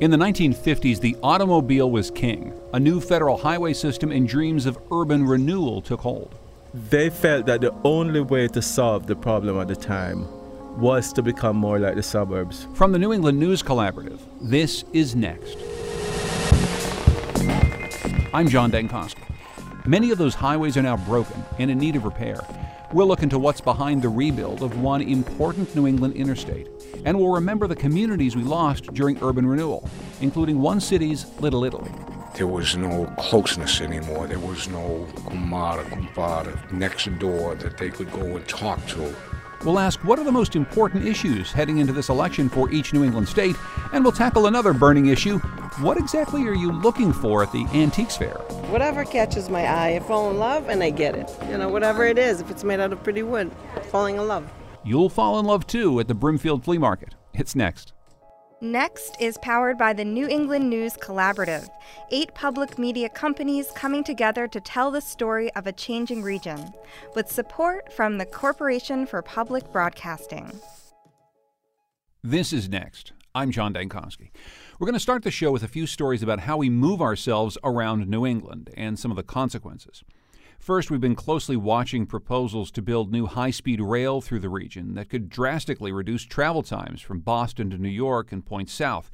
In the 1950s, the automobile was king. A new federal highway system and dreams of urban renewal took hold. They felt that the only way to solve the problem at the time was to become more like the suburbs. From the New England News Collaborative, this is Next. I'm John Dankosky. Many of those highways are now broken and in need of repair. We'll look into what's behind the rebuild of one important New England interstate, and we'll remember the communities we lost during urban renewal, including one city's Little Italy. There was no closeness anymore. There was no kumara, kumpada next door that they could go and talk to. We'll ask what are the most important issues heading into this election for each New England state, and we'll tackle another burning issue. What exactly are you looking for at the Antiques Fair? Whatever catches my eye, I fall in love and I get it. You know, whatever it is, if it's made out of pretty wood, falling in love. You'll fall in love too at the Brimfield Flea Market. It's next. Next is powered by the New England News Collaborative, eight public media companies coming together to tell the story of a changing region, with support from the Corporation for Public Broadcasting. This is Next. I'm John Dankosky. We're going to start the show with a few stories about how we move ourselves around New England and some of the consequences. First, we've been closely watching proposals to build new high speed rail through the region that could drastically reduce travel times from Boston to New York and points south.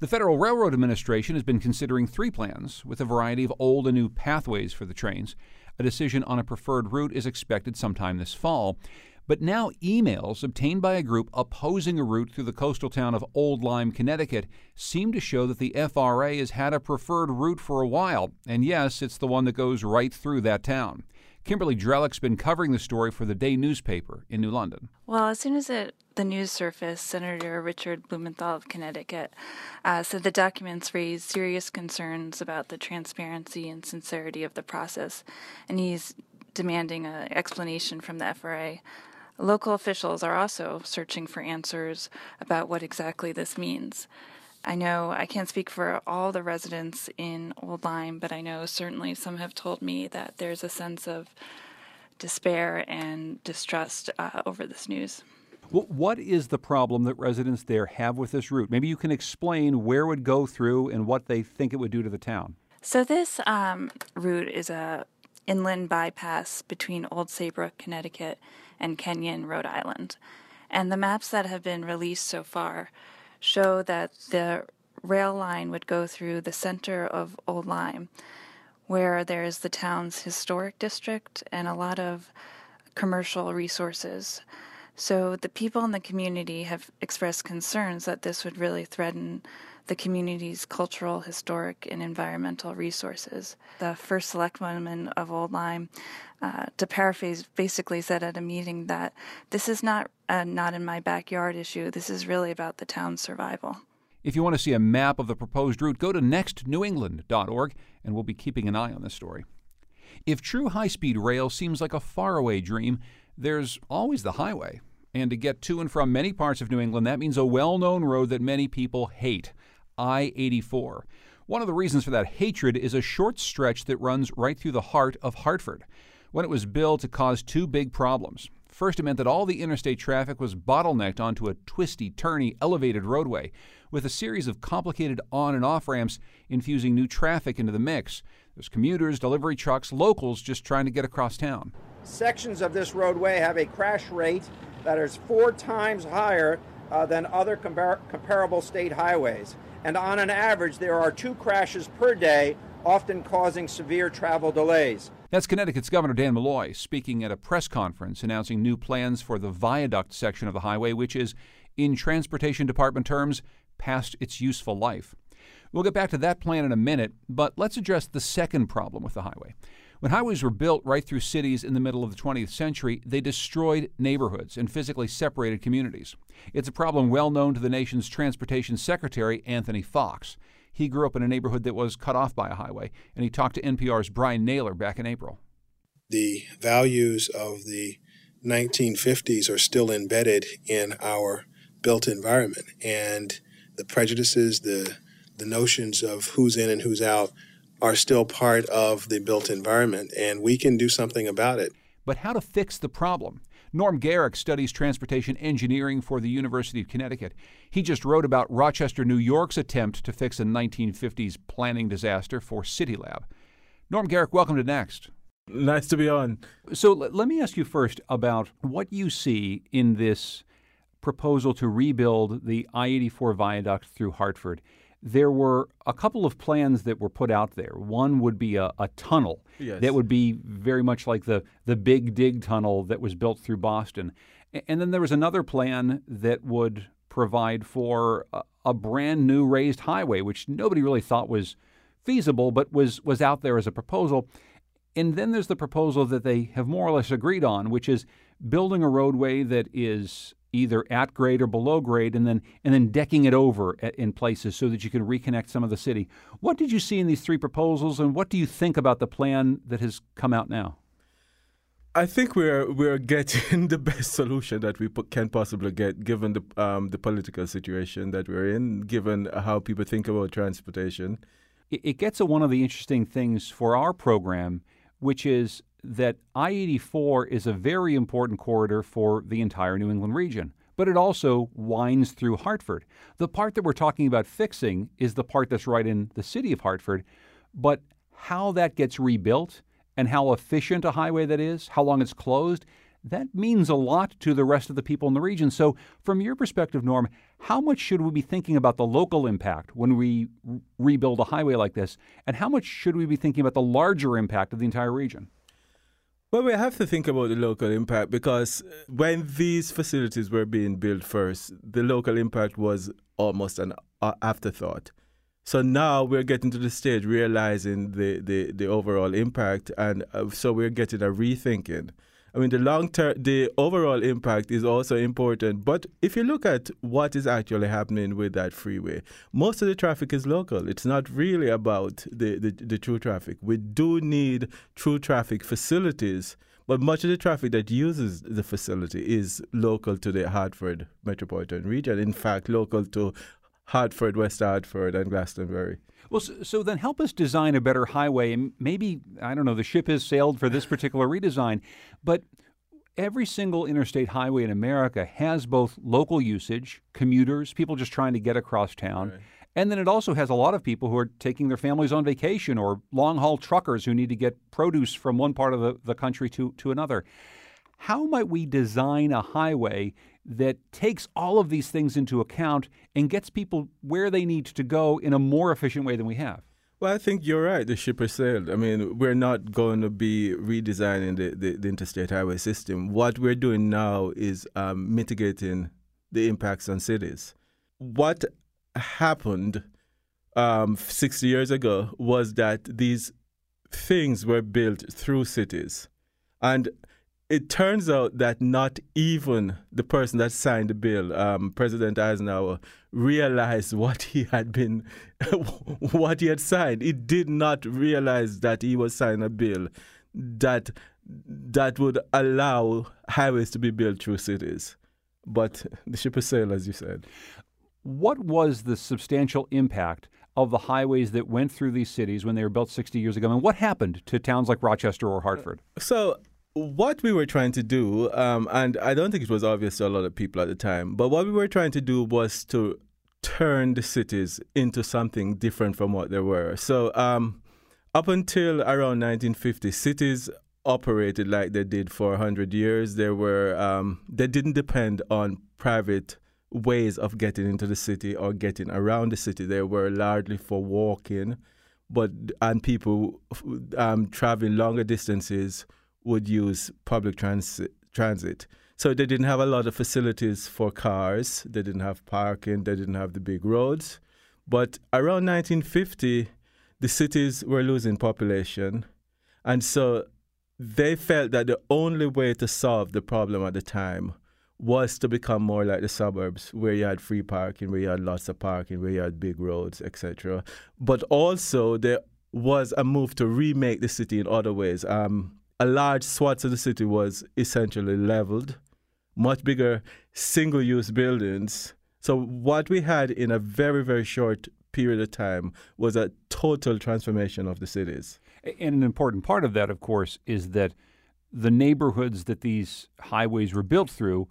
The Federal Railroad Administration has been considering three plans with a variety of old and new pathways for the trains. A decision on a preferred route is expected sometime this fall. But now, emails obtained by a group opposing a route through the coastal town of Old Lyme, Connecticut, seem to show that the FRA has had a preferred route for a while. And yes, it's the one that goes right through that town. Kimberly Drelich's been covering the story for the Day newspaper in New London. Well, as soon as it, the news surfaced, Senator Richard Blumenthal of Connecticut uh, said the documents raised serious concerns about the transparency and sincerity of the process, and he's demanding an explanation from the FRA. Local officials are also searching for answers about what exactly this means. I know I can't speak for all the residents in Old Lyme, but I know certainly some have told me that there's a sense of despair and distrust uh, over this news. Well, what is the problem that residents there have with this route? Maybe you can explain where it would go through and what they think it would do to the town. So this um, route is a inland bypass between Old Saybrook, Connecticut, and Kenyon, Rhode Island. And the maps that have been released so far show that the rail line would go through the center of Old Lyme, where there's the town's historic district and a lot of commercial resources. So the people in the community have expressed concerns that this would really threaten the community's cultural, historic, and environmental resources. The first selectwoman of Old Lyme, uh, to paraphrase, basically said at a meeting that this is not a not in my backyard issue. This is really about the town's survival. If you want to see a map of the proposed route, go to nextnewengland.org, and we'll be keeping an eye on this story. If true high speed rail seems like a faraway dream, there's always the highway. And to get to and from many parts of New England, that means a well known road that many people hate I 84. One of the reasons for that hatred is a short stretch that runs right through the heart of Hartford. When it was built, it caused two big problems. First, it meant that all the interstate traffic was bottlenecked onto a twisty, turny, elevated roadway, with a series of complicated on and off ramps infusing new traffic into the mix. There's commuters, delivery trucks, locals just trying to get across town. Sections of this roadway have a crash rate that is four times higher uh, than other compar- comparable state highways. And on an average, there are two crashes per day, often causing severe travel delays. That's Connecticut's Governor Dan Malloy speaking at a press conference announcing new plans for the viaduct section of the highway, which is, in Transportation Department terms, past its useful life. We'll get back to that plan in a minute, but let's address the second problem with the highway. When highways were built right through cities in the middle of the 20th century, they destroyed neighborhoods and physically separated communities. It's a problem well known to the nation's transportation secretary, Anthony Foxx. He grew up in a neighborhood that was cut off by a highway, and he talked to NPR's Brian Naylor back in April. The values of the 1950s are still embedded in our built environment, and the prejudices, the the notions of who's in and who's out are still part of the built environment, and we can do something about it. But how to fix the problem? Norm Garrick studies transportation engineering for the University of Connecticut. He just wrote about Rochester, New York's attempt to fix a 1950s planning disaster for CityLab. Norm Garrick, welcome to Next. Nice to be on. So l- let me ask you first about what you see in this proposal to rebuild the I 84 viaduct through Hartford. There were a couple of plans that were put out there. One would be a, a tunnel Yes. that would be very much like the, the Big Dig tunnel that was built through Boston. And then there was another plan that would provide for a, a brand new raised highway, which nobody really thought was feasible, but was, was out there as a proposal. And then there's the proposal that they have more or less agreed on, which is building a roadway that is either at grade or below grade, and then and then decking it over at, in places so that you can reconnect some of the city. What did you see in these three proposals, and what do you think about the plan that has come out now? I think we're we're getting the best solution that we can possibly get, given the um, the political situation that we're in, given how people think about transportation. It, it gets at one of the interesting things for our program, which is that I 84 is a very important corridor for the entire New England region, but it also winds through Hartford. The part that we're talking about fixing is the part that's right in the city of Hartford, but how that gets rebuilt and how efficient a highway that is, how long it's closed, that means a lot to the rest of the people in the region. So, from your perspective, Norm, how much should we be thinking about the local impact when we rebuild a highway like this? And how much should we be thinking about the larger impact of the entire region? Well, we have to think about the local impact because when these facilities were being built first, the local impact was almost an afterthought. So now we're getting to the stage realizing the, the, the overall impact, and uh, so we're getting a rethinking. I mean, the long term, the overall impact is also important. But if you look at what is actually happening with that freeway, most of the traffic is local. It's not really about the, the, the true traffic. We do need true traffic facilities, but much of the traffic that uses the facility is local to the Hartford metropolitan region. In fact, local to Hartford, West Hartford, and Glastonbury. Well, so, so then help us design a better highway. And maybe, I don't know, the ship has sailed for this particular redesign, but every single interstate highway in America has both local usage, commuters, people just trying to get across town. And then it also has a lot of people who are taking their families on vacation or long haul truckers who need to get produce from one part of the, the country to, to another. How might we design a highway that takes all of these things into account and gets people where they need to go in a more efficient way than we have? Well, I think you're right. The ship has sailed. I mean, we're not going to be redesigning the, the, the interstate highway system. What we're doing now is um, mitigating the impacts on cities. What happened um, 60 years ago was that these things were built through cities. And it turns out that not even the person that signed the bill, um, President Eisenhower, realized what he had been, what he had signed. He did not realize that he was signing a bill that that would allow highways to be built through cities. But the ship has sailed, as you said. What was the substantial impact of the highways that went through these cities when they were built 60 years ago? And what happened to towns like Rochester or Hartford? So, what we were trying to do, um, and I don't think it was obvious to a lot of people at the time, but what we were trying to do was to turn the cities into something different from what they were. So, um, up until around 1950, cities operated like they did for 100 years. They were um, they didn't depend on private ways of getting into the city or getting around the city. They were largely for walking, but and people um, traveling longer distances would use public transit. Transit. So they didn't have a lot of facilities for cars. They didn't have parking. They didn't have the big roads. But around 1950, the cities were losing population, and so they felt that the only way to solve the problem at the time was to become more like the suburbs, where you had free parking, where you had lots of parking, where you had big roads, etc. But also there was a move to remake the city in other ways. Um, a large swath of the city was essentially leveled, much bigger single-use buildings. So what we had in a very very short period of time was a total transformation of the cities. And an important part of that, of course, is that the neighborhoods that these highways were built through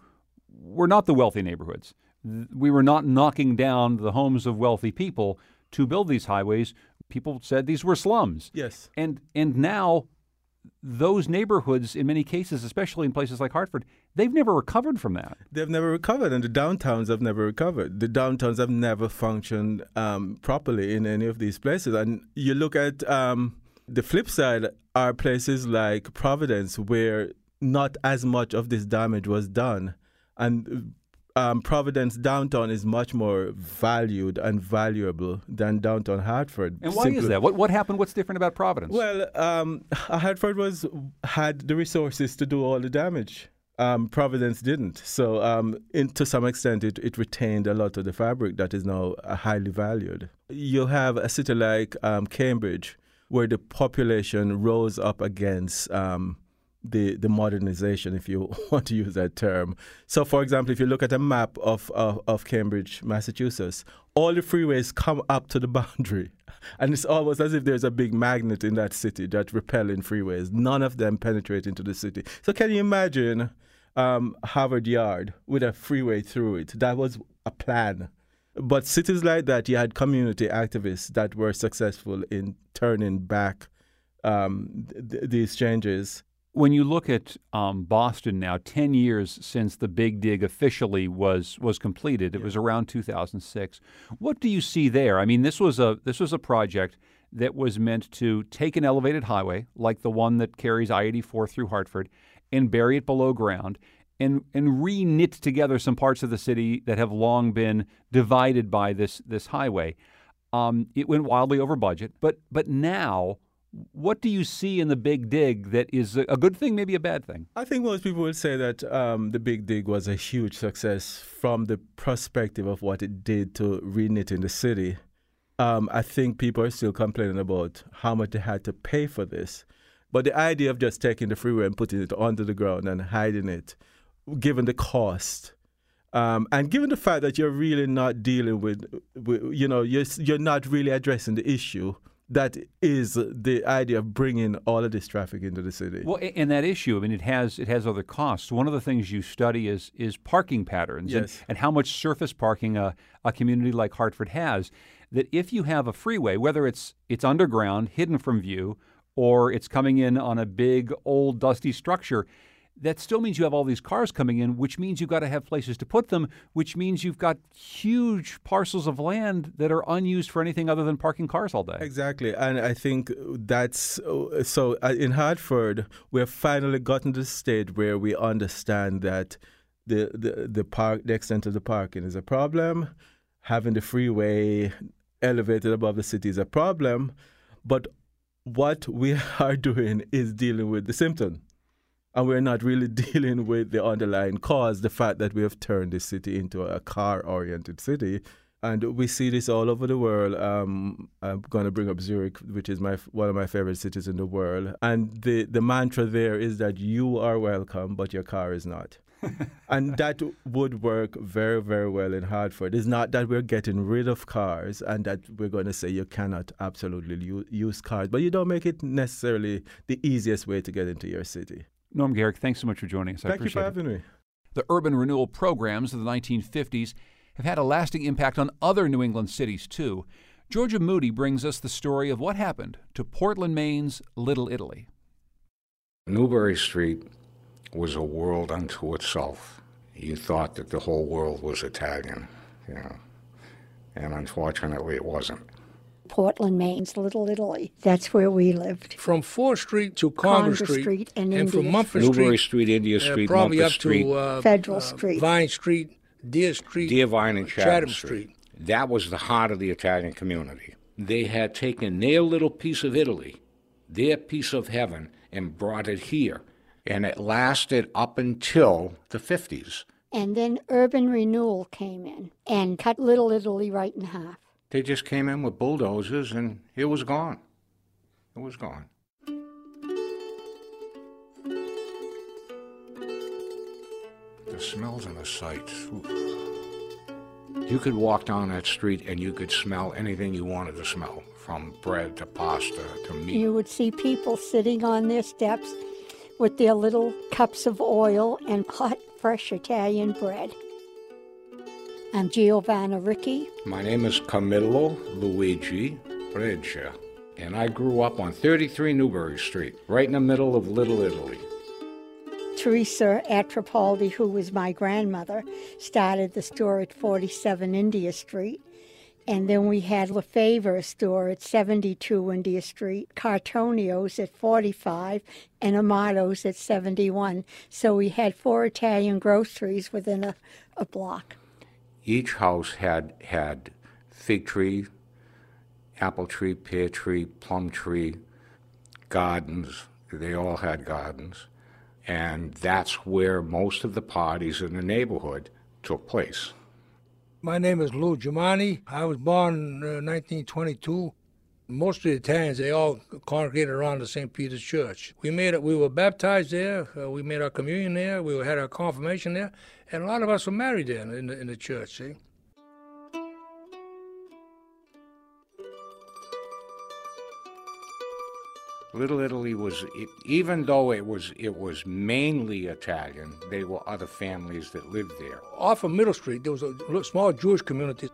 were not the wealthy neighborhoods. We were not knocking down the homes of wealthy people to build these highways. People said these were slums. Yes. And and now those neighborhoods in many cases, especially in places like Hartford, they've never recovered from that. They've never recovered, and the downtowns have never recovered. The downtowns have never functioned um, properly in any of these places. And you look at um, the flip side are places like Providence, where not as much of this damage was done and um, Providence downtown is much more valued and valuable than downtown Hartford. And why Simply. is that? What what happened? What's different about Providence? Well, um, Hartford was had the resources to do all the damage. Um, Providence didn't. So, um, in, to some extent, it, it retained a lot of the fabric that is now uh, highly valued. You have a city like um, Cambridge, where the population rose up against um, the, the modernization, if you want to use that term. So, for example, if you look at a map of, of, of Cambridge, Massachusetts, all the freeways come up to the boundary. And it's almost as if there's a big magnet in that city that repelling freeways. None of them penetrate into the city. So, can you imagine um, Harvard Yard with a freeway through it? That was a plan. But cities like that, you had community activists that were successful in turning back um, th- these changes when you look at um, Boston now, ten years since the Big Dig officially was was completed, it yeah. was around 2006. What do you see there? I mean, this was a this was a project that was meant to take an elevated highway like the one that carries I-84 through Hartford and bury it below ground and and re-knit together some parts of the city that have long been divided by this this highway. Um, it went wildly over budget, but but now what do you see in the Big Dig that is a good thing, maybe a bad thing? I think most people would say that um, the Big Dig was a huge success from the perspective of what it did to reknit in the city. Um, I think people are still complaining about how much they had to pay for this. But the idea of just taking the freeway and putting it under the ground and hiding it, given the cost, um, and given the fact that you're really not dealing with, with, you know, you're, you're not really addressing the issue that is the idea of bringing all of this traffic into the city. Well, and that issue, I mean, it has it has other costs. One of the things you study is is parking patterns yes. and, and how much surface parking a, a community like Hartford has. That if you have a freeway, whether it's it's underground, hidden from view, or it's coming in on a big old dusty structure, that still means you have all these cars coming in, which means you've got to have places to put them, which means you've got huge parcels of land that are unused for anything other than parking cars all day. Exactly. And I think that's so uh, in Hartford, we've finally gotten to the stage where we understand that the, the, the park, the extent of the parking is a problem. Having the freeway elevated above the city is a problem. But what we are doing is dealing with the symptom and we're not really dealing with the underlying cause, the fact that we have turned the city into a car-oriented city. And we see this all over the world. Um, I'm going to bring up Zurich, which is my one of my favorite cities in the world. And the, the mantra there is that you are welcome, but your car is not. and that would work very, very well in Hartford. It's not that we're getting rid of cars and that we're going to say you cannot absolutely use cars, but you don't make it necessarily the easiest way to get into your city. Norm Garrick, thanks so much for joining us. I Thank you for having it. me. The urban renewal programs of the 1950s have had a lasting impact on other New England cities, too. Georgia Moody brings us the story of what happened to Portland, Maine's Little Italy. Newbury Street was a world unto itself. You thought that the whole world was Italian, you know, and unfortunately it wasn't. Portland, Maine's Little Italy. That's where we lived. From 4th Street to Congress, Street, Street, and, and from Mumford Street. Newbury Street, India Street, uh, probably Mumford up Street, to uh, Federal uh, Street, Vine Street, Deer Street, Deer Vine, and Chatham, Chatham Street. Street. That was the heart of the Italian community. They had taken their little piece of Italy, their piece of heaven, and brought it here. And it lasted up until the 50s. And then urban renewal came in and cut Little Italy right in half. They just came in with bulldozers and it was gone. It was gone. The smells and the sights. You could walk down that street and you could smell anything you wanted to smell, from bread to pasta to meat. You would see people sitting on their steps with their little cups of oil and hot, fresh Italian bread. I'm Giovanna Ricci. My name is Camillo Luigi Breccia, and I grew up on 33 Newbury Street, right in the middle of Little Italy. Teresa Atropaldi, who was my grandmother, started the store at 47 India Street. And then we had Lefevre store at 72 India Street, Cartonio's at 45, and Amato's at 71. So we had four Italian groceries within a, a block. Each house had had fig tree, apple tree, pear tree, plum tree, gardens. They all had gardens. And that's where most of the parties in the neighborhood took place. My name is Lou Giamani. I was born in uh, 1922. Most of the Italians, they all congregated around the St. Peter's Church. We made it. We were baptized there. Uh, we made our communion there. We had our confirmation there, and a lot of us were married there in the, in the church. See. Little Italy was, it, even though it was it was mainly Italian, there were other families that lived there. Off of Middle Street, there was a small Jewish community,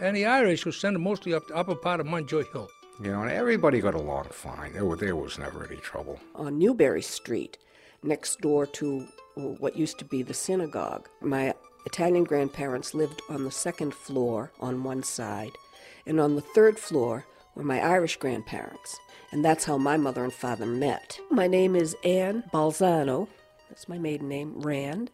and the Irish were sent mostly up the upper part of Munjoy Hill. You know, and everybody got along fine. There, were, there was never any trouble. on Newbury Street, next door to what used to be the synagogue. My Italian grandparents lived on the second floor on one side, and on the third floor were my Irish grandparents. And that's how my mother and father met. My name is Anne Balzano. That's my maiden name, Rand.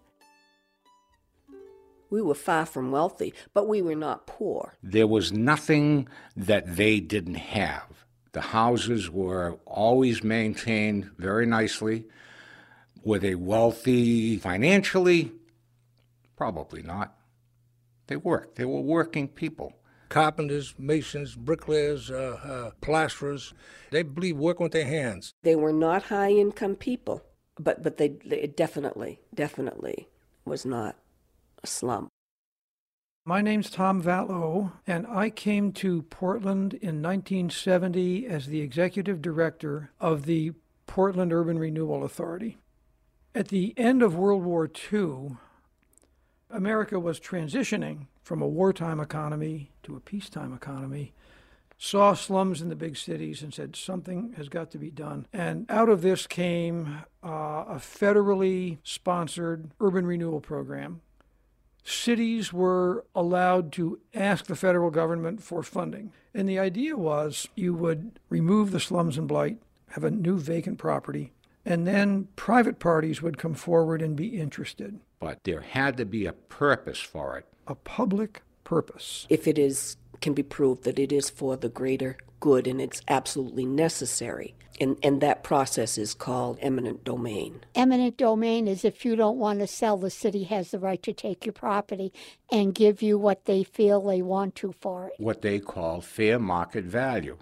We were far from wealthy, but we were not poor. There was nothing that they didn't have. The houses were always maintained very nicely. Were they wealthy financially? Probably not. They worked. They were working people. Carpenters, masons, bricklayers, uh, uh, plasterers, they believe working with their hands. They were not high income people, but, but they, they definitely, definitely was not a slum. My name's Tom Vatlow, and I came to Portland in 1970 as the executive director of the Portland Urban Renewal Authority. At the end of World War II, America was transitioning from a wartime economy to a peacetime economy, saw slums in the big cities and said something has got to be done. And out of this came uh, a federally sponsored urban renewal program. Cities were allowed to ask the federal government for funding. And the idea was you would remove the slums and blight, have a new vacant property, and then private parties would come forward and be interested. But there had to be a purpose for it. A public purpose. If it is can be proved that it is for the greater good and it's absolutely necessary. And, and that process is called eminent domain. Eminent domain is if you don't want to sell, the city has the right to take your property and give you what they feel they want to for it. What they call fair market value.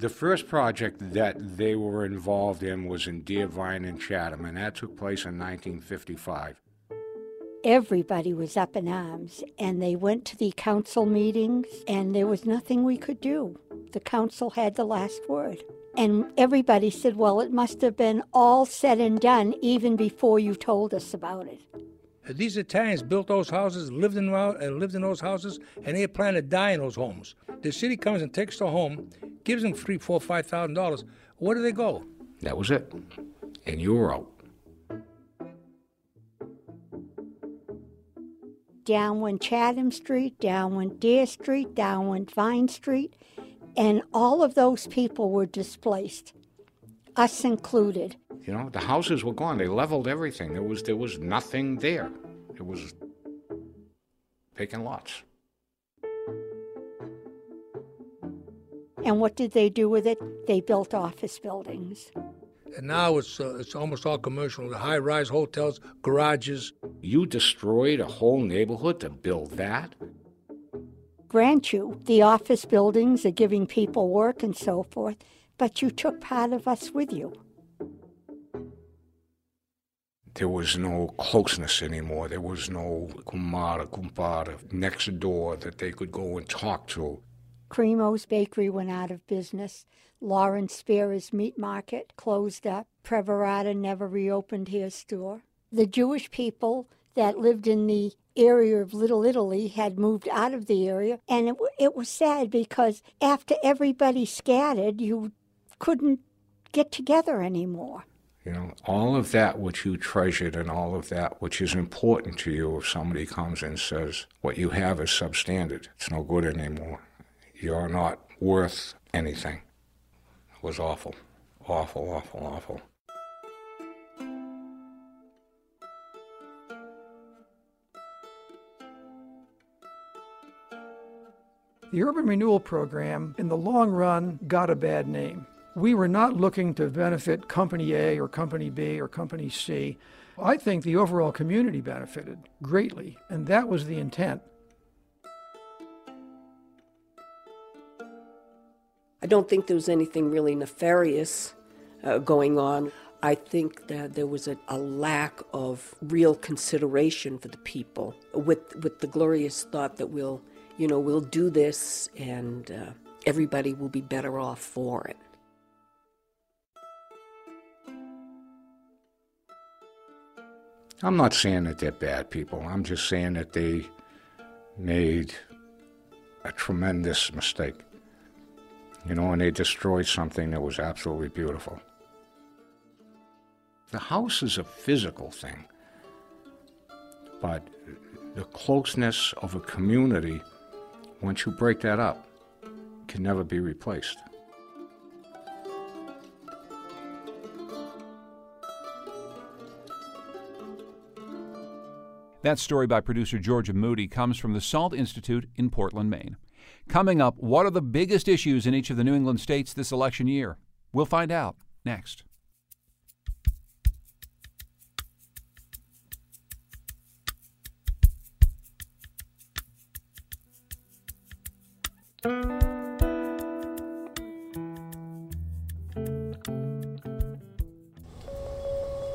The first project that they were involved in was in Deervine and Chatham, and that took place in 1955. Everybody was up in arms, and they went to the council meetings, and there was nothing we could do. The council had the last word. And everybody said, well, it must have been all said and done even before you told us about it. These Italians built those houses, lived in uh, lived in those houses, and they plan to die in those homes. The city comes and takes the home, gives them three, four, five thousand dollars. Where do they go? That was it. And you were out. Down went Chatham Street, down went Deer Street, down went Vine Street, and all of those people were displaced, us included. You know, the houses were gone. They leveled everything. There was there was nothing there. It was vacant lots. And what did they do with it? They built office buildings. And now it's uh, it's almost all commercial. The high-rise hotels, garages. You destroyed a whole neighborhood to build that? Grant you, the office buildings are giving people work and so forth, but you took part of us with you. There was no closeness anymore. There was no kumara, kumpara next door that they could go and talk to. Cremo's Bakery went out of business. Lawrence Spear's Meat Market closed up. Prevarata never reopened his store. The Jewish people that lived in the area of Little Italy had moved out of the area, and it, it was sad because after everybody scattered, you couldn't get together anymore. You know, all of that which you treasured and all of that which is important to you, if somebody comes and says, what you have is substandard, it's no good anymore, you're not worth anything It was awful. Awful, awful, awful. The Urban Renewal Program, in the long run, got a bad name. We were not looking to benefit Company A or Company B or Company C. I think the overall community benefited greatly, and that was the intent. I don't think there was anything really nefarious uh, going on. I think that there was a, a, lack of real consideration for the people with, with the glorious thought that we'll, you know, we'll do this and uh, everybody will be better off for it. I'm not saying that they're bad people. I'm just saying that they made a tremendous mistake you know, and they destroyed something that was absolutely beautiful. The house is a physical thing, but the closeness of a community, once you break that up, can never be replaced. That story by producer Georgia Moody comes from the SALT Institute in Portland, Maine. Coming up, what are the biggest issues in each of the New England states this election year? We'll find out next.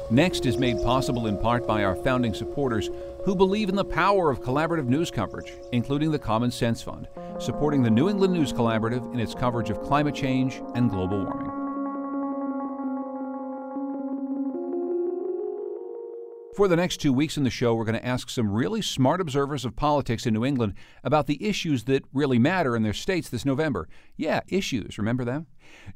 Next is made possible in part by our founding supporters who believe in the power of collaborative news coverage, including the Common Sense Fund, supporting the New England News Collaborative in its coverage of climate change and global warming. For the next two weeks in the show, we're going to ask some really smart observers of politics in New England about the issues that really matter in their states this November. Yeah, issues. Remember them?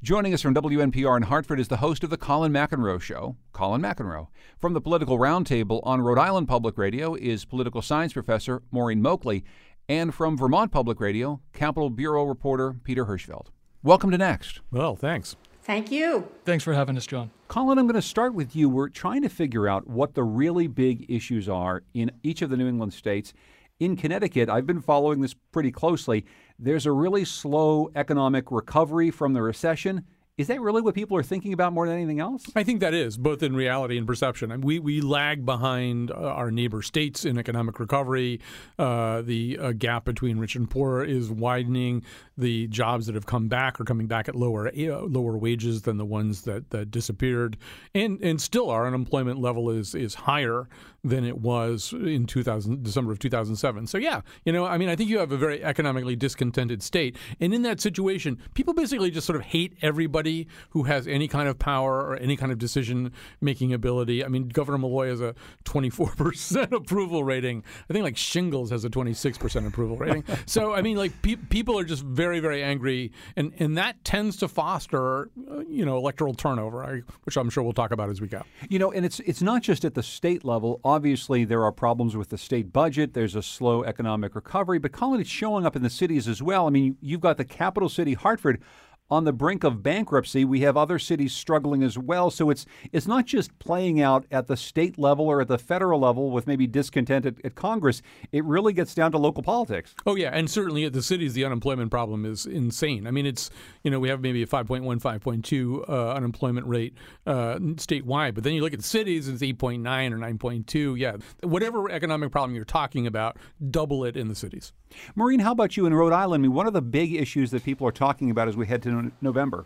Joining us from WNPR in Hartford is the host of The Colin McEnroe Show, Colin McEnroe. From the Political Roundtable on Rhode Island Public Radio is political science professor Maureen Moakley. And from Vermont Public Radio, Capitol Bureau reporter Peter Hirschfeld. Welcome to Next. Well, thanks. Thank you. Thanks for having us, John. Colin, I'm going to start with you. We're trying to figure out what the really big issues are in each of the New England states. In Connecticut, I've been following this pretty closely. There's a really slow economic recovery from the recession. Is that really what people are thinking about more than anything else? I think that is, both in reality and perception. I mean, we, we lag behind uh, our neighbor states in economic recovery. Uh, the uh, gap between rich and poor is widening. The jobs that have come back are coming back at lower uh, lower wages than the ones that, that disappeared. And and still our unemployment level is is higher than it was in 2000 December of 2007. So yeah, you know, I mean, I think you have a very economically discontented state. And in that situation, people basically just sort of hate everybody who has any kind of power or any kind of decision making ability. I mean, Governor Malloy has a 24% approval rating. I think like Shingles has a 26% approval rating. so, I mean, like pe- people are just very, very angry. And, and that tends to foster, uh, you know, electoral turnover, which I'm sure we'll talk about as we go. You know, and it's, it's not just at the state level. Obviously, there are problems with the state budget. There's a slow economic recovery. But Colin, it's showing up in the cities as well. I mean, you've got the capital city, Hartford on the brink of bankruptcy. We have other cities struggling as well. So it's it's not just playing out at the state level or at the federal level with maybe discontent at, at Congress. It really gets down to local politics. Oh yeah, and certainly at the cities, the unemployment problem is insane. I mean, it's you know we have maybe a 5.1, 5.2 uh, unemployment rate uh, statewide, but then you look at the cities, it's 8.9 or 9.2. Yeah, whatever economic problem you're talking about, double it in the cities. Maureen, how about you in Rhode Island? I mean, one of the big issues that people are talking about as we head to November.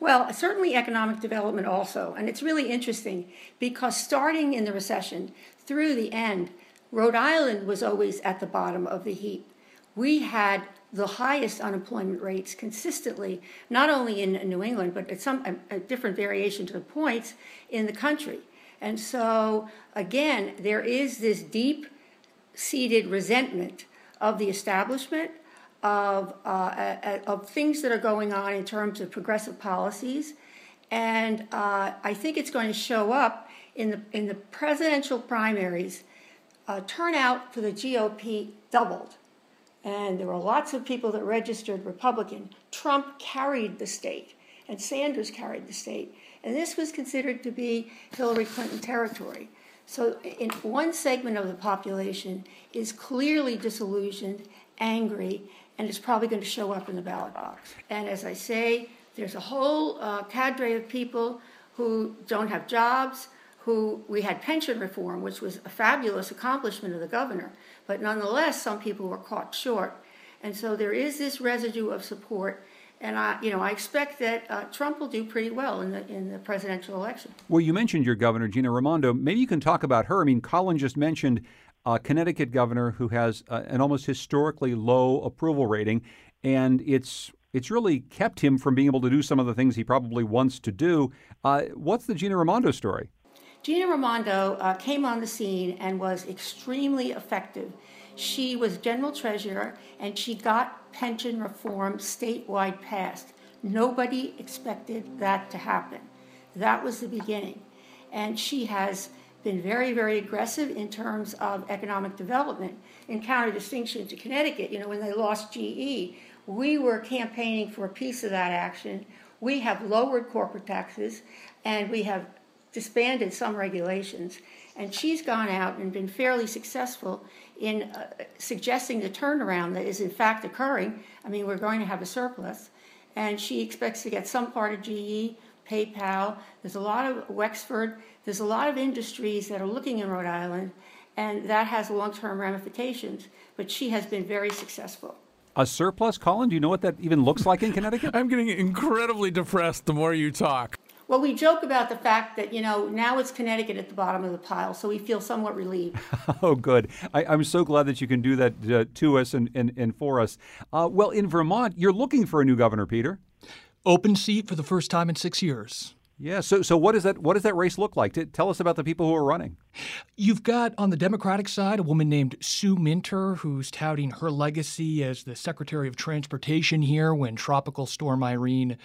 Well, certainly economic development also. And it's really interesting because starting in the recession through the end, Rhode Island was always at the bottom of the heap. We had the highest unemployment rates consistently, not only in New England, but at some a, different variation to the points in the country. And so, again, there is this deep seated resentment of the establishment, of, uh, of things that are going on in terms of progressive policies. And uh, I think it's going to show up in the, in the presidential primaries. Uh, turnout for the GOP doubled. And there were lots of people that registered Republican. Trump carried the state, and Sanders carried the state. And this was considered to be Hillary Clinton territory. So, in one segment of the population is clearly disillusioned, angry, and it's probably going to show up in the ballot box. And as I say, there's a whole uh, cadre of people who don't have jobs, who we had pension reform, which was a fabulous accomplishment of the governor, but nonetheless, some people were caught short. And so there is this residue of support and I, you know, I expect that uh, Trump will do pretty well in the in the presidential election. Well, you mentioned your governor, Gina Raimondo. Maybe you can talk about her. I mean, Colin just mentioned a Connecticut governor who has uh, an almost historically low approval rating, and it's it's really kept him from being able to do some of the things he probably wants to do. Uh, what's the Gina Raimondo story? Gina Raimondo uh, came on the scene and was extremely effective. She was general treasurer and she got pension reform statewide passed. Nobody expected that to happen. That was the beginning. And she has been very, very aggressive in terms of economic development. In counter-distinction to Connecticut, you know, when they lost GE, we were campaigning for a piece of that action. We have lowered corporate taxes and we have disbanded some regulations. And she's gone out and been fairly successful in uh, suggesting the turnaround that is in fact occurring. I mean, we're going to have a surplus, and she expects to get some part of GE, PayPal. There's a lot of Wexford. There's a lot of industries that are looking in Rhode Island, and that has long-term ramifications. But she has been very successful. A surplus, Colin? Do you know what that even looks like in Connecticut? I'm getting incredibly depressed the more you talk. Well, we joke about the fact that, you know, now it's Connecticut at the bottom of the pile, so we feel somewhat relieved. oh, good. I, am so glad that you can do that uh, to us and, and, and for us. Uh, well, in Vermont, you're looking for a new governor, Peter. Open seat for the first time in six years. Yeah. So, so what does that what does that race look like? Tell us about the people who are running. You've got on the Democratic side a woman named Sue Minter, who's touting her legacy as the Secretary of Transportation here when Tropical Storm Irene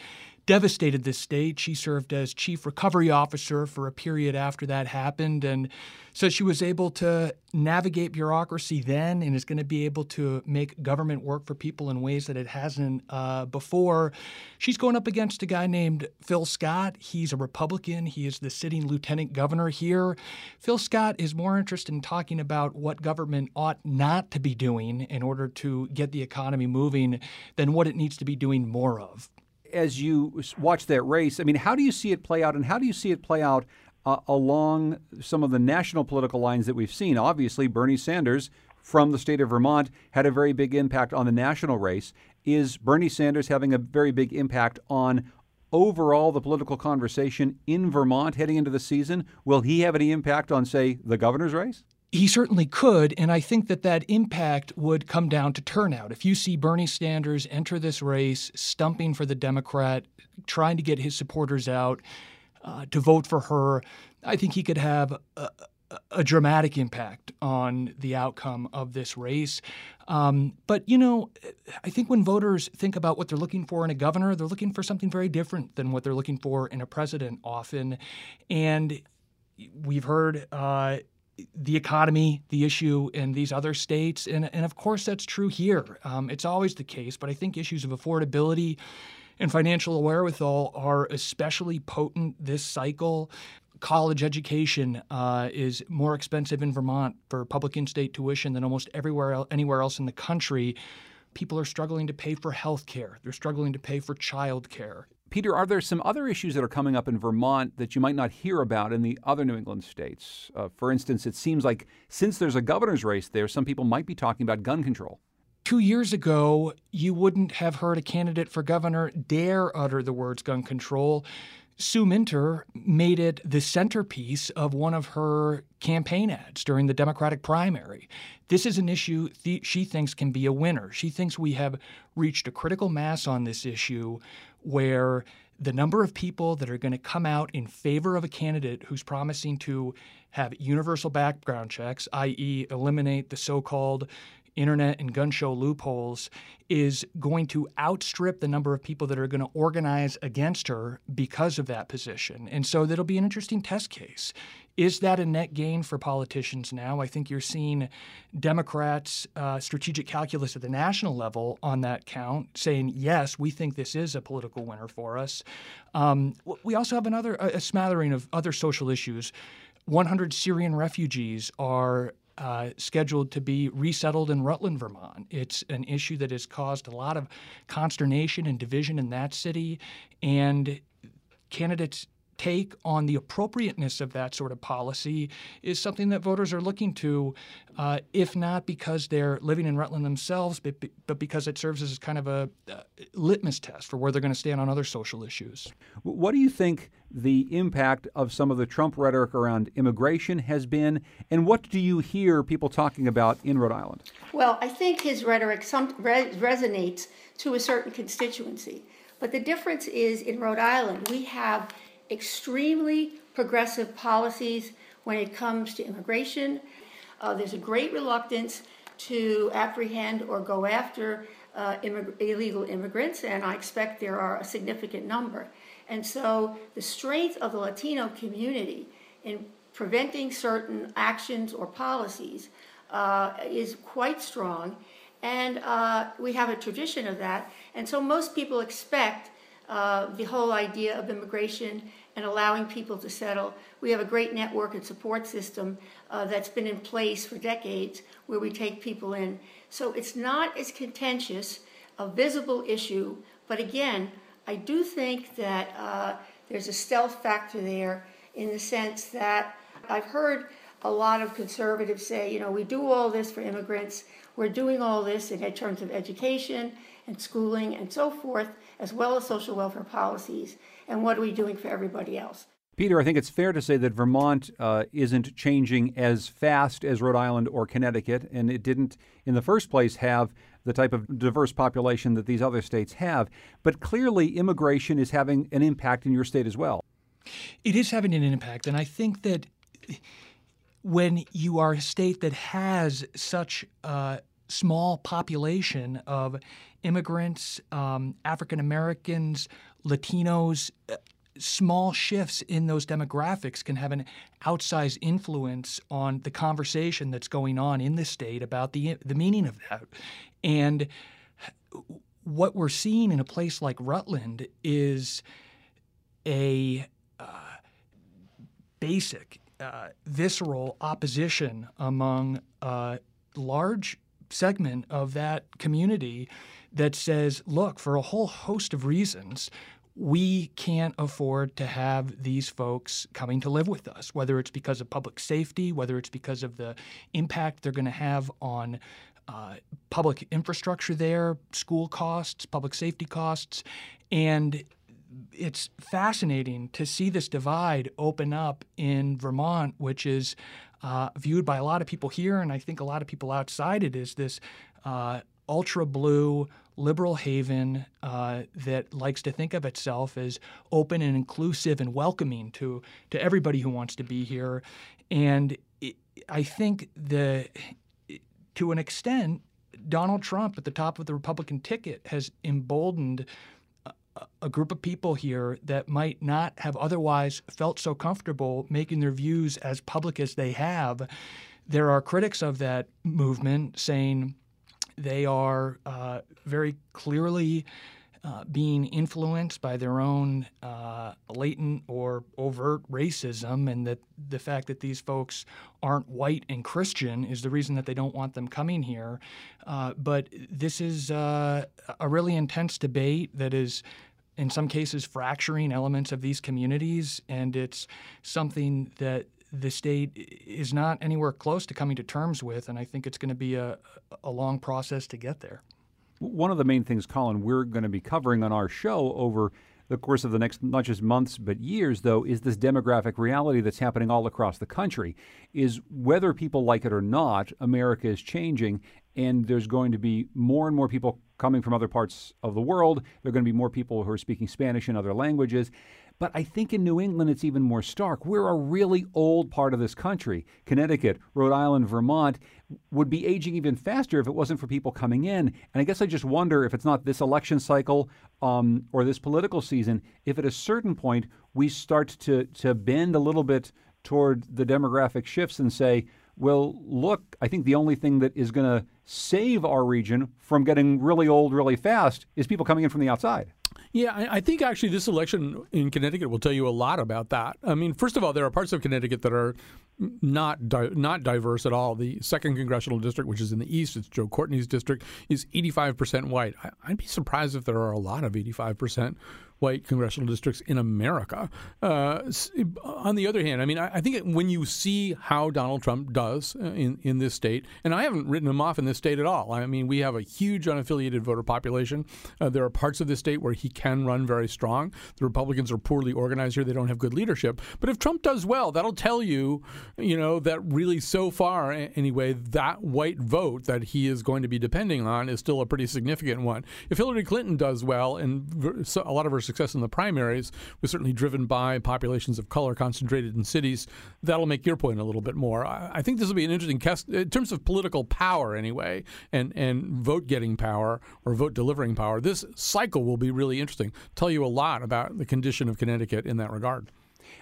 devastated this state. She served as chief recovery officer for a period after that happened. And so she was able to navigate bureaucracy then and is going to be able to make government work for people in ways that it hasn't uh, before. She's going up against a guy named Phil Scott. He's a Republican, he is the sitting lieutenant governor here. Phil Scott is more interested in talking about what government ought not to be doing in order to get the economy moving than what it needs to be doing more of as you watch that race, I mean, how do you see it play out, and how do you see it play out uh, along some of the national political lines that we've seen? Obviously, Bernie Sanders from the state of Vermont had a very big impact on the national race. Is Bernie Sanders having a very big impact on overall the political conversation in Vermont heading into the season? Will he have any impact on, say, the governor's race? He certainly could, and I think that that impact would come down to turnout. If you see Bernie Sanders enter this race, stumping for the Democrat, trying to get his supporters out uh, to vote for her, I think he could have a, a dramatic impact on the outcome of this race. Um, but, you know, I think when voters think about what they're looking for in a governor, they're looking for something very different than what they're looking for in a president often. And we've heard uh, the economy, the issue in these other states. And, and of course, that's true here. Um, it's always the case, but I think issues of affordability, and financial wherewithal are especially potent this cycle. College education uh, is more expensive in Vermont for public in-state tuition than almost everywhere anywhere else in the country. People are struggling to pay for health care. They're struggling to pay for child care. Peter, are there some other issues that are coming up in Vermont that you might not hear about in the other New England states? Uh, for instance, it seems like since there's a governor's race there, some people might be talking about gun control. Two years ago, you wouldn't have heard a candidate for governor dare utter the words gun control. Sue Minter made it the centerpiece of one of her campaign ads during the Democratic primary. This is an issue th- she thinks can be a winner. She thinks we have reached a critical mass on this issue where the number of people that are going to come out in favor of a candidate who's promising to have universal background checks, i.e., eliminate the so called internet and gun show loopholes is going to outstrip the number of people that are going to organize against her because of that position. And so that'll be an interesting test case. Is that a net gain for politicians now? I think you're seeing Democrats' uh, strategic calculus at the national level on that count saying, yes, we think this is a political winner for us. Um, we also have another a smattering of other social issues. 100 Syrian refugees are uh, scheduled to be resettled in Rutland, Vermont. It's an issue that has caused a lot of consternation and division in that city, and candidates take on the appropriateness of that sort of policy is something that voters are looking to, uh, if not because they're living in Rutland themselves, but, but because it serves as kind of a uh, litmus test for where they're going to stand on other social issues. What do you think the impact of some of the Trump rhetoric around immigration has been, and what do you hear people talking about in Rhode Island? Well, I think his rhetoric some, re- resonates to a certain constituency. But the difference is in Rhode Island, we have extremely progressive policies when it comes to immigration. Uh, there's a great reluctance to apprehend or go after uh, immig- illegal immigrants, and I expect there are a significant number. And so the strength of the Latino community in preventing certain actions or policies uh, is quite strong. And uh, we have a tradition of that. And so most people expect uh, the whole idea of immigration and allowing people to settle. We have a great network and support system uh, that's been in place for decades where we take people in. So it's not as contentious, a visible issue, but again, I do think that uh, there's a stealth factor there in the sense that I've heard a lot of conservatives say, you know, we do all this for immigrants, we're doing all this in terms of education and schooling and so forth, as well as social welfare policies and what are we doing for everybody else? Peter, I think it's fair to say that Vermont uh, isn't changing as fast as Rhode Island or Connecticut, and it didn't, in the first place, have the type of diverse population that these other states have. But clearly, immigration is having an impact in your state as well. It is having an impact, and I think that when you are a state that has such a small population of immigrants, um, African Americans, Latinos, uh, small shifts in those demographics can have an outsized influence on the conversation that's going on in the state about the the meaning of that. And what we're seeing in a place like Rutland is a uh, basic, uh, visceral opposition among a large segment of that community that says, look, for a whole host of reasons, we can't afford to have these folks coming to live with us, whether it's because of public safety, whether it's because of the impact they're going to have on uh, public infrastructure there, school costs, public safety costs. And it's fascinating to see this divide open up in Vermont, which is uh, viewed by a lot of people here, and I think a lot of people outside it, is this uh, ultra blue liberal haven uh, that likes to think of itself as open and inclusive and welcoming to to everybody who wants to be here. And it, I think the to an extent, Donald Trump at the top of the Republican ticket has emboldened a group of people here that might not have otherwise felt so comfortable making their views as public as they have. There are critics of that movement saying they are uh, very clearly uh, being influenced by their own uh, latent or overt racism, and that the fact that these folks aren't white and Christian is the reason that they don't want them coming here. Uh, but this is uh, a really intense debate that is in some cases fracturing elements of these communities, and it's something that the state is not anywhere close to coming to terms with, and I think it's going to be a, a long process to get there. One of the main things, Colin, we're going to be covering on our show over the course of the next not just months but years though is this demographic reality that's happening all across the country is whether people like it or not america is changing and there's going to be more and more people coming from other parts of the world there are going to be more people who are speaking spanish and other languages but I think in New England it's even more stark. We're a really old part of this country. Connecticut, Rhode Island, Vermont would be aging even faster if it wasn't for people coming in. And I guess I just wonder if it's not this election cycle um, or this political season, if at a certain point we start to, to bend a little bit toward the demographic shifts and say, well, look, I think the only thing that is going to save our region from getting really old really fast is people coming in from the outside. Yeah, I, I, think actually this election in Connecticut will tell you a lot about that. I mean, first of all, there are parts of Connecticut that are not di- not diverse at all. The second congressional district, which is in the east, it's Joe Courtney's district, is 85% white. I, I'd be surprised if there are a lot of 85% white congressional districts in America. Uh, on the other hand, I mean, I, I, think when you see how Donald Trump does uh, in, in this state, and I haven't written him off in this state at all. I mean, we have a huge unaffiliated voter population. Uh, there are parts of the state where he can run very strong. The Republicans are poorly organized here; they don't have good leadership. But if Trump does well, that'll tell you, you know, that really so far anyway, that white vote that he is going to be depending on is still a pretty significant one. If Hillary Clinton does well, and a lot of her success in the primaries was certainly driven by populations of color concentrated in cities. That'll make your point a little bit more. I, think this will be an interesting test in terms of political power, anyway, and, and vote getting power or vote delivering power. This cycle will be really interesting. Tell you a lot about the condition of Connecticut in that regard.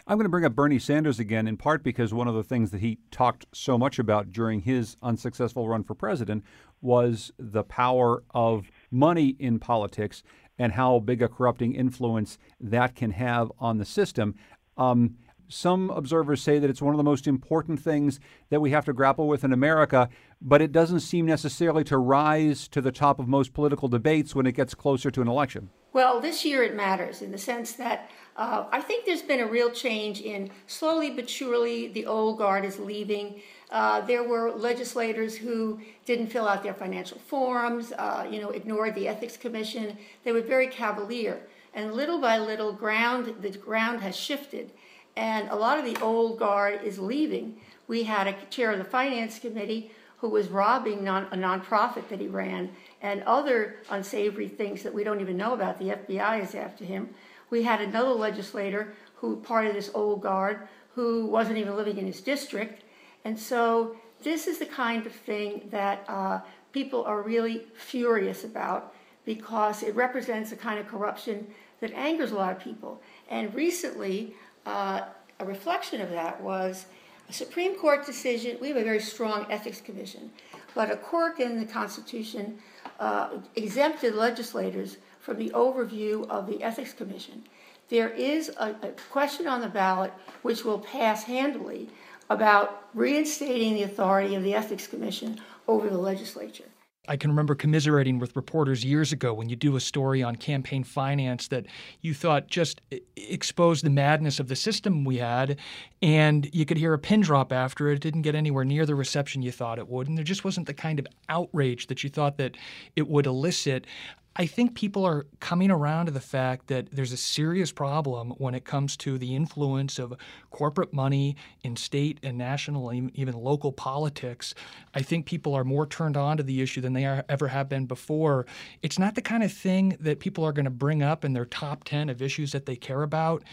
I'm going to bring up Bernie Sanders again, in part because one of the things that he talked so much about during his unsuccessful run for president was the power of money in politics and how big a corrupting influence that can have on the system. Um, some observers say that it's one of the most important things that we have to grapple with in America, but it doesn't seem necessarily to rise to the top of most political debates when it gets closer to an election. Well, this year it matters in the sense that uh, I think there's been a real change in slowly but surely the old guard is leaving. Uh, there were legislators who didn't fill out their financial forms, uh, you know, ignored the ethics commission. They were very cavalier, and little by little, ground the ground has shifted, and a lot of the old guard is leaving. We had a chair of the finance committee who was robbing non, a nonprofit that he ran, and other unsavory things that we don't even know about. The FBI is after him. We had another legislator who part of this old guard who wasn't even living in his district and so this is the kind of thing that uh, people are really furious about because it represents a kind of corruption that angers a lot of people. And recently, uh, a reflection of that was a Supreme Court decision. We have a very strong ethics commission, but a quirk in the Constitution uh, exempted legislators from the overview of the ethics commission. There is a, a question on the ballot which will pass handily about reinstating the authority of the Ethics Commission over the legislature. I can remember commiserating with reporters years ago when you do a story on campaign finance that you thought just exposed the madness of the system we had, and you could hear a pin drop after it. It didn't get anywhere near the reception you thought it would, and there just wasn't the kind of outrage that you thought that it would elicit. I think people are coming around to the fact that there's a serious problem when it comes to the influence of corporate money in state and national and even local politics. I think people are more turned on to the issue than they are, ever have been before. It's not the kind of thing that people are going to bring up in their top 10 of issues that they care about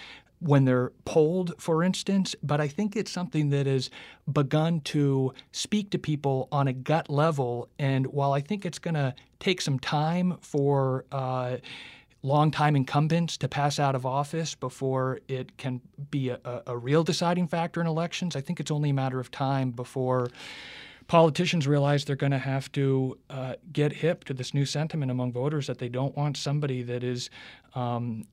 when they're polled, for instance, but I think it's something that has begun to speak to people on a gut level. And while I think it's going to take some time for uh, longtime incumbents to pass out of office before it can be a, a real deciding factor in elections, I think it's only a matter of time before politicians realize they're going to have to uh, get hip to this new sentiment among voters that they don't want somebody that is um,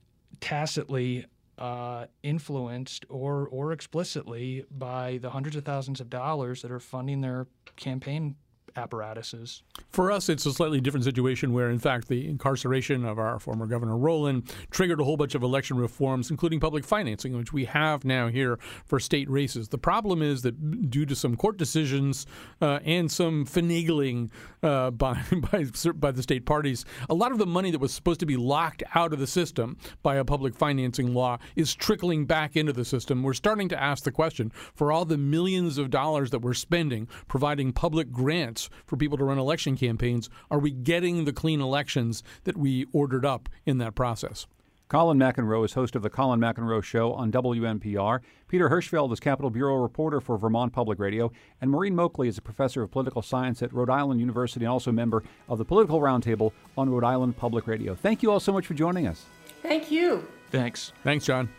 tacitly uh, influenced or or explicitly by the hundreds of thousands of dollars that are funding their campaign apparatuses. For us, it's a slightly different situation where, in fact, the incarceration of our former Governor Rowland triggered a whole bunch of election reforms, including public financing, which we have now here for state races. The problem is that due to some court decisions uh, and some finagling uh, by, by, by the state parties, a lot of the money that was supposed to be locked out of the system by a public financing law is trickling back into the system. We're starting to ask the question for all the millions of dollars that we're spending providing public grants for people to run election campaigns, are we getting the clean elections that we ordered up in that process? Colin McEnroe is host of The Colin McEnroe Show on WNPR. Peter Hirschfeld is Capitol Bureau reporter for Vermont Public Radio. And Maureen Moakley is a professor of political science at Rhode Island University and also a member of the Political Roundtable on Rhode Island Public Radio. Thank you all so much for joining us. Thank you. Thanks. Thanks, John.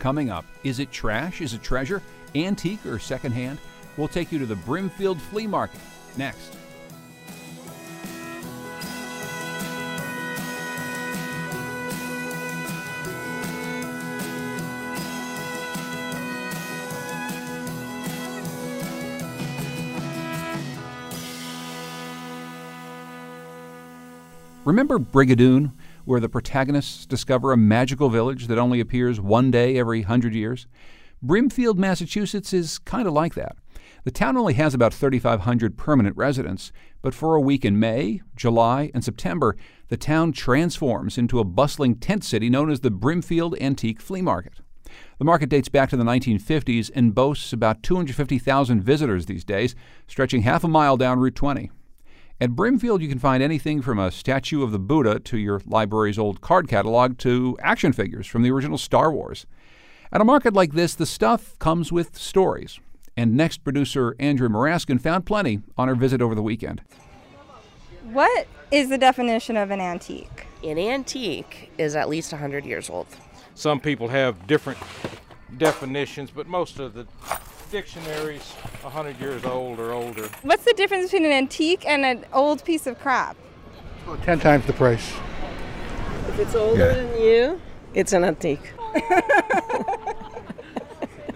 Coming up, is it trash? Is it treasure? Antique or secondhand? We'll take you to the Brimfield Flea Market next. Remember Brigadoon, where the protagonists discover a magical village that only appears one day every hundred years? Brimfield, Massachusetts is kind of like that. The town only has about 3,500 permanent residents, but for a week in May, July, and September, the town transforms into a bustling tent city known as the Brimfield Antique Flea Market. The market dates back to the 1950s and boasts about 250,000 visitors these days, stretching half a mile down Route 20. At Brimfield, you can find anything from a statue of the Buddha to your library's old card catalog to action figures from the original Star Wars. At a market like this, the stuff comes with stories and next producer Andrea Muraskin found plenty on her visit over the weekend. What is the definition of an antique? An antique is at least 100 years old. Some people have different definitions, but most of the dictionaries 100 years old or older. What's the difference between an antique and an old piece of crap? Oh, 10 times the price. If it's older yeah. than you, it's an antique.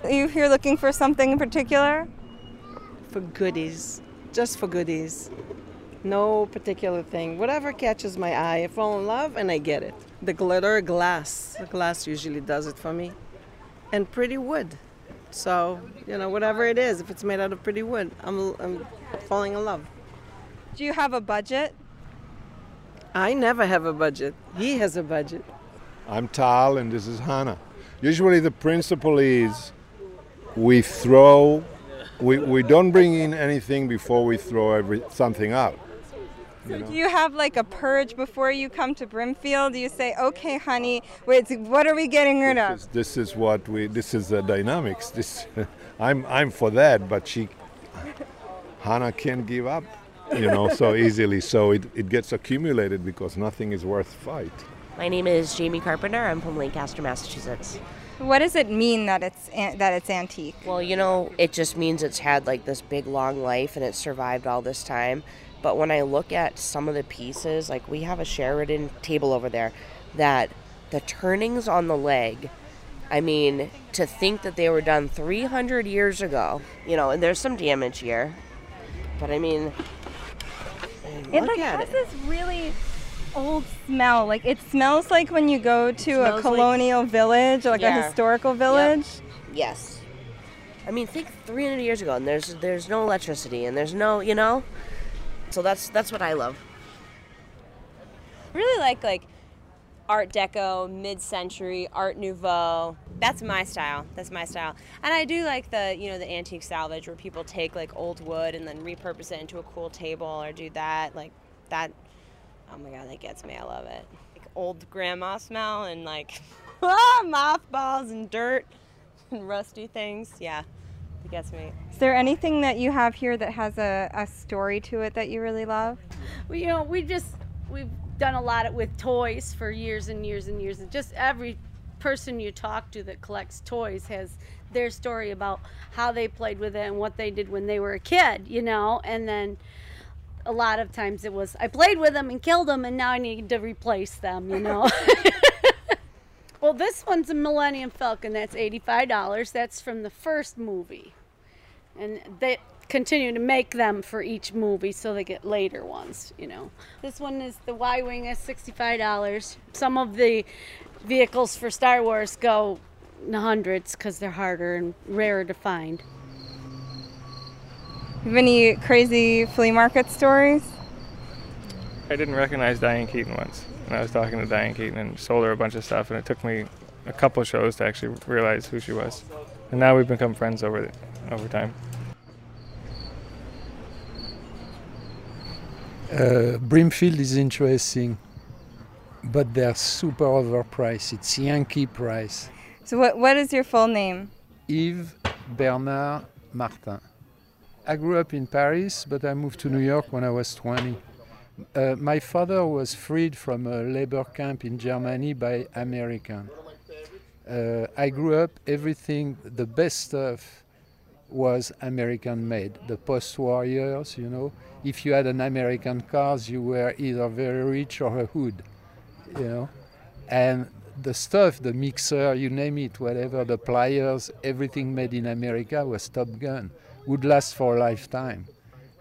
Are you here looking for something in particular? For goodies, just for goodies. No particular thing. Whatever catches my eye, I fall in love and I get it. The glitter glass, the glass usually does it for me. And pretty wood. So, you know, whatever it is, if it's made out of pretty wood, I'm, I'm falling in love. Do you have a budget? I never have a budget. He has a budget. I'm Tal and this is Hannah. Usually the principle is we throw, we, we don't bring in anything before we throw every, something out. So do you have like a purge before you come to Brimfield? Do you say, "Okay, honey, wait, what are we getting rid this of?" Is, this is what we. This is the dynamics. This, I'm I'm for that, but she, Hannah can't give up, you know, so easily. So it, it gets accumulated because nothing is worth fight. My name is Jamie Carpenter. I'm from Lancaster, Massachusetts. What does it mean that it's an- that it's antique? Well, you know, it just means it's had like this big long life and it's survived all this time. But when I look at some of the pieces, like we have a Sheraton table over there, that the turnings on the leg, I mean, to think that they were done 300 years ago, you know, and there's some damage here, but I mean, it like has it. this really old smell. Like it smells like when you go to a colonial like, village, like yeah. a historical village. Yep. Yes. I mean, think 300 years ago, and there's there's no electricity, and there's no, you know. So that's that's what I love. I really like like Art Deco, mid-century, Art Nouveau. That's my style. That's my style. And I do like the, you know, the antique salvage where people take like old wood and then repurpose it into a cool table or do that. Like that Oh my god, that gets me. I love it. Like old grandma smell and like ah, mothballs and dirt and rusty things. Yeah, it gets me. Is there anything that you have here that has a, a story to it that you really love? Well, you know, we just we've done a lot with toys for years and years and years, and just every person you talk to that collects toys has their story about how they played with it and what they did when they were a kid, you know, and then a lot of times it was I played with them and killed them and now I need to replace them, you know. well, this one's a Millennium Falcon. That's $85. That's from the first movie. And they continue to make them for each movie so they get later ones, you know. This one is the Y Wing at $65. Some of the vehicles for Star Wars go in the hundreds because they're harder and rarer to find. Have any crazy flea market stories? I didn't recognize Diane Keaton once, and I was talking to Diane Keaton and sold her a bunch of stuff, and it took me a couple shows to actually realize who she was. And now we've become friends over the, over time. Uh, Brimfield is interesting, but they're super overpriced. It's Yankee price. So, what, what is your full name? Yves Bernard Martin. I grew up in Paris, but I moved to New York when I was 20. Uh, my father was freed from a labor camp in Germany by American. Uh, I grew up, everything, the best stuff was American made. The post war years, you know, if you had an American car, you were either very rich or a hood, you know. And the stuff, the mixer, you name it, whatever, the pliers, everything made in America was Top Gun, would last for a lifetime.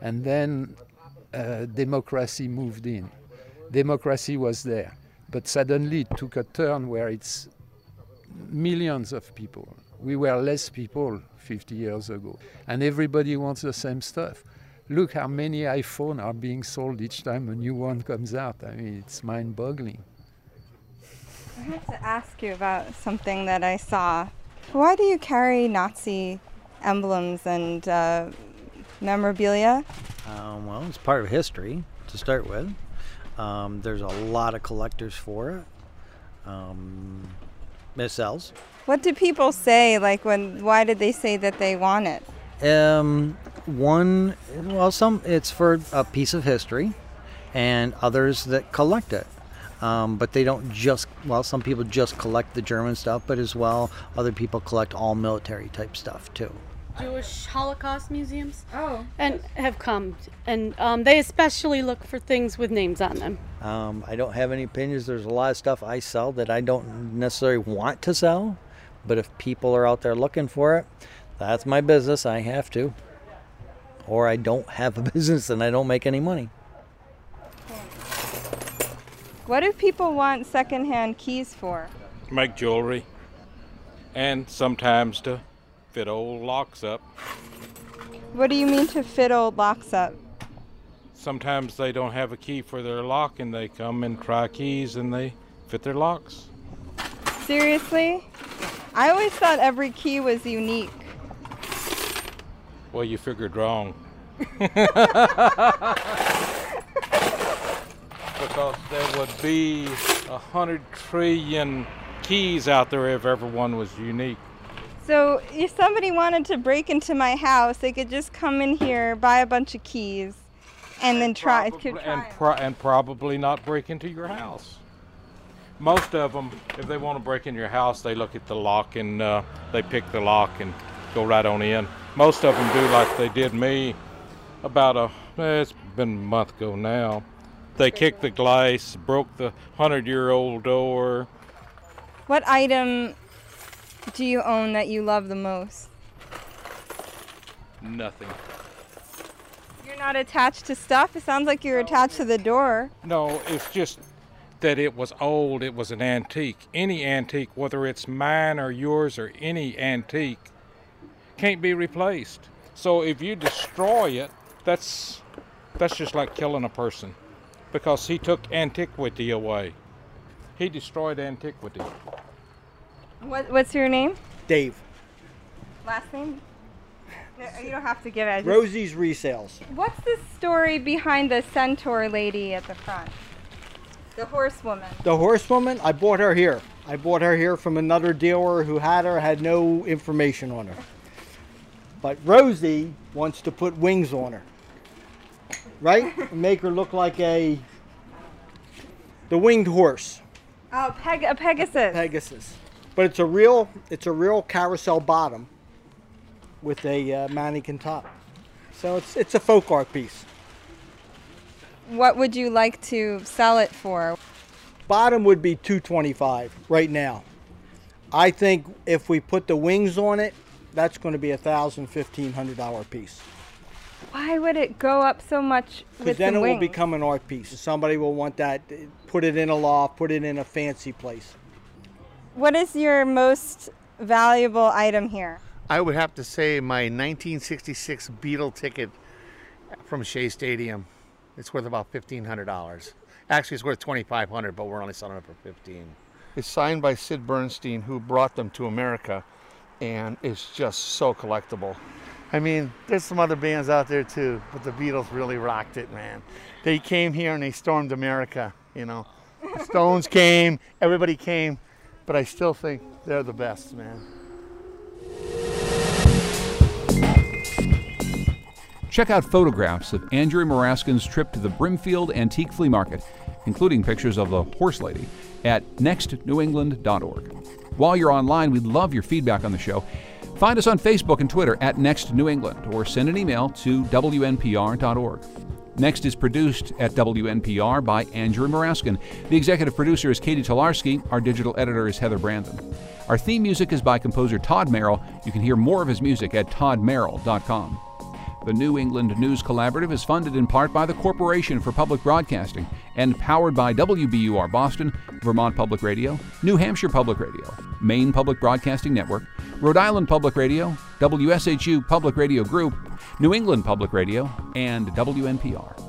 And then uh, democracy moved in. Democracy was there. But suddenly it took a turn where it's millions of people. We were less people 50 years ago. And everybody wants the same stuff. Look how many iPhones are being sold each time a new one comes out. I mean, it's mind boggling. I have to ask you about something that I saw. Why do you carry Nazi emblems and uh, memorabilia? Um, well, it's part of history to start with. Um, there's a lot of collectors for it. Um, it sells. What do people say? Like, when? Why did they say that they want it? Um, one, well, some it's for a piece of history, and others that collect it. Um, but they don't just well, some people just collect the German stuff, but as well, other people collect all military type stuff too. Jewish Holocaust museums. Oh. And have come. And um, they especially look for things with names on them. Um, I don't have any opinions. There's a lot of stuff I sell that I don't necessarily want to sell, but if people are out there looking for it, that's my business. I have to. Or I don't have a business and I don't make any money. What do people want secondhand keys for? Make jewelry. And sometimes to fit old locks up. What do you mean to fit old locks up? Sometimes they don't have a key for their lock and they come and try keys and they fit their locks. Seriously? I always thought every key was unique. Well, you figured wrong. because there would be a hundred trillion keys out there if everyone was unique. So, if somebody wanted to break into my house, they could just come in here, buy a bunch of keys, and then try. could and, pro- and probably not break into your house. Most of them, if they want to break in your house, they look at the lock and uh, they pick the lock and go right on in. Most of them do like they did me about a, eh, it's been a month ago now. They kicked the glass, broke the hundred year old door. What item do you own that you love the most? Nothing. You're not attached to stuff? It sounds like you're attached to the door. No, it's just that it was old, it was an antique. Any antique, whether it's mine or yours or any antique, can't be replaced. So if you destroy it, that's that's just like killing a person because he took antiquity away. He destroyed antiquity. What, what's your name? Dave. Last name? You don't have to give it. Just- Rosie's Resales. What's the story behind the centaur lady at the front? The horsewoman. The horsewoman, I bought her here. I bought her here from another dealer who had her, had no information on her. But Rosie wants to put wings on her. Right? Make her look like a the winged horse. Oh, Peg- a Pegasus. Pegasus. But it's a real it's a real carousel bottom. with a uh, mannequin top. So it's it's a folk art piece. What would you like to sell it for? Bottom would be 225 right now. I think if we put the wings on it, that's going to be a thousand, fifteen hundred dollar piece. Why would it go up so much Because then the it wings? will become an art piece. Somebody will want that. Put it in a loft. Put it in a fancy place. What is your most valuable item here? I would have to say my 1966 Beatle ticket from Shea Stadium. It's worth about $1,500. Actually, it's worth 2,500, but we're only selling it for 15 It's signed by Sid Bernstein, who brought them to America, and it's just so collectible. I mean, there's some other bands out there too, but the Beatles really rocked it, man. They came here and they stormed America, you know. The Stones came, everybody came, but I still think they're the best, man. Check out photographs of Andrea Muraskin's trip to the Brimfield Antique Flea Market, including pictures of the horse lady, at nextnewengland.org. While you're online, we'd love your feedback on the show. Find us on Facebook and Twitter at Next New England or send an email to WNPR.org. Next is produced at WNPR by Andrea Muraskin. The executive producer is Catie Talarski. Our digital editor is Heather Brandon. Our theme music is by composer Todd Merrill. You can hear more of his music at toddmerrill.com. The New England News Collaborative is funded in part by the Corporation for Public Broadcasting and powered by WBUR Boston, Vermont Public Radio, New Hampshire Public Radio, Maine Public Broadcasting Network, Rhode Island Public Radio, WSHU Public Radio Group, New England Public Radio, and WNPR.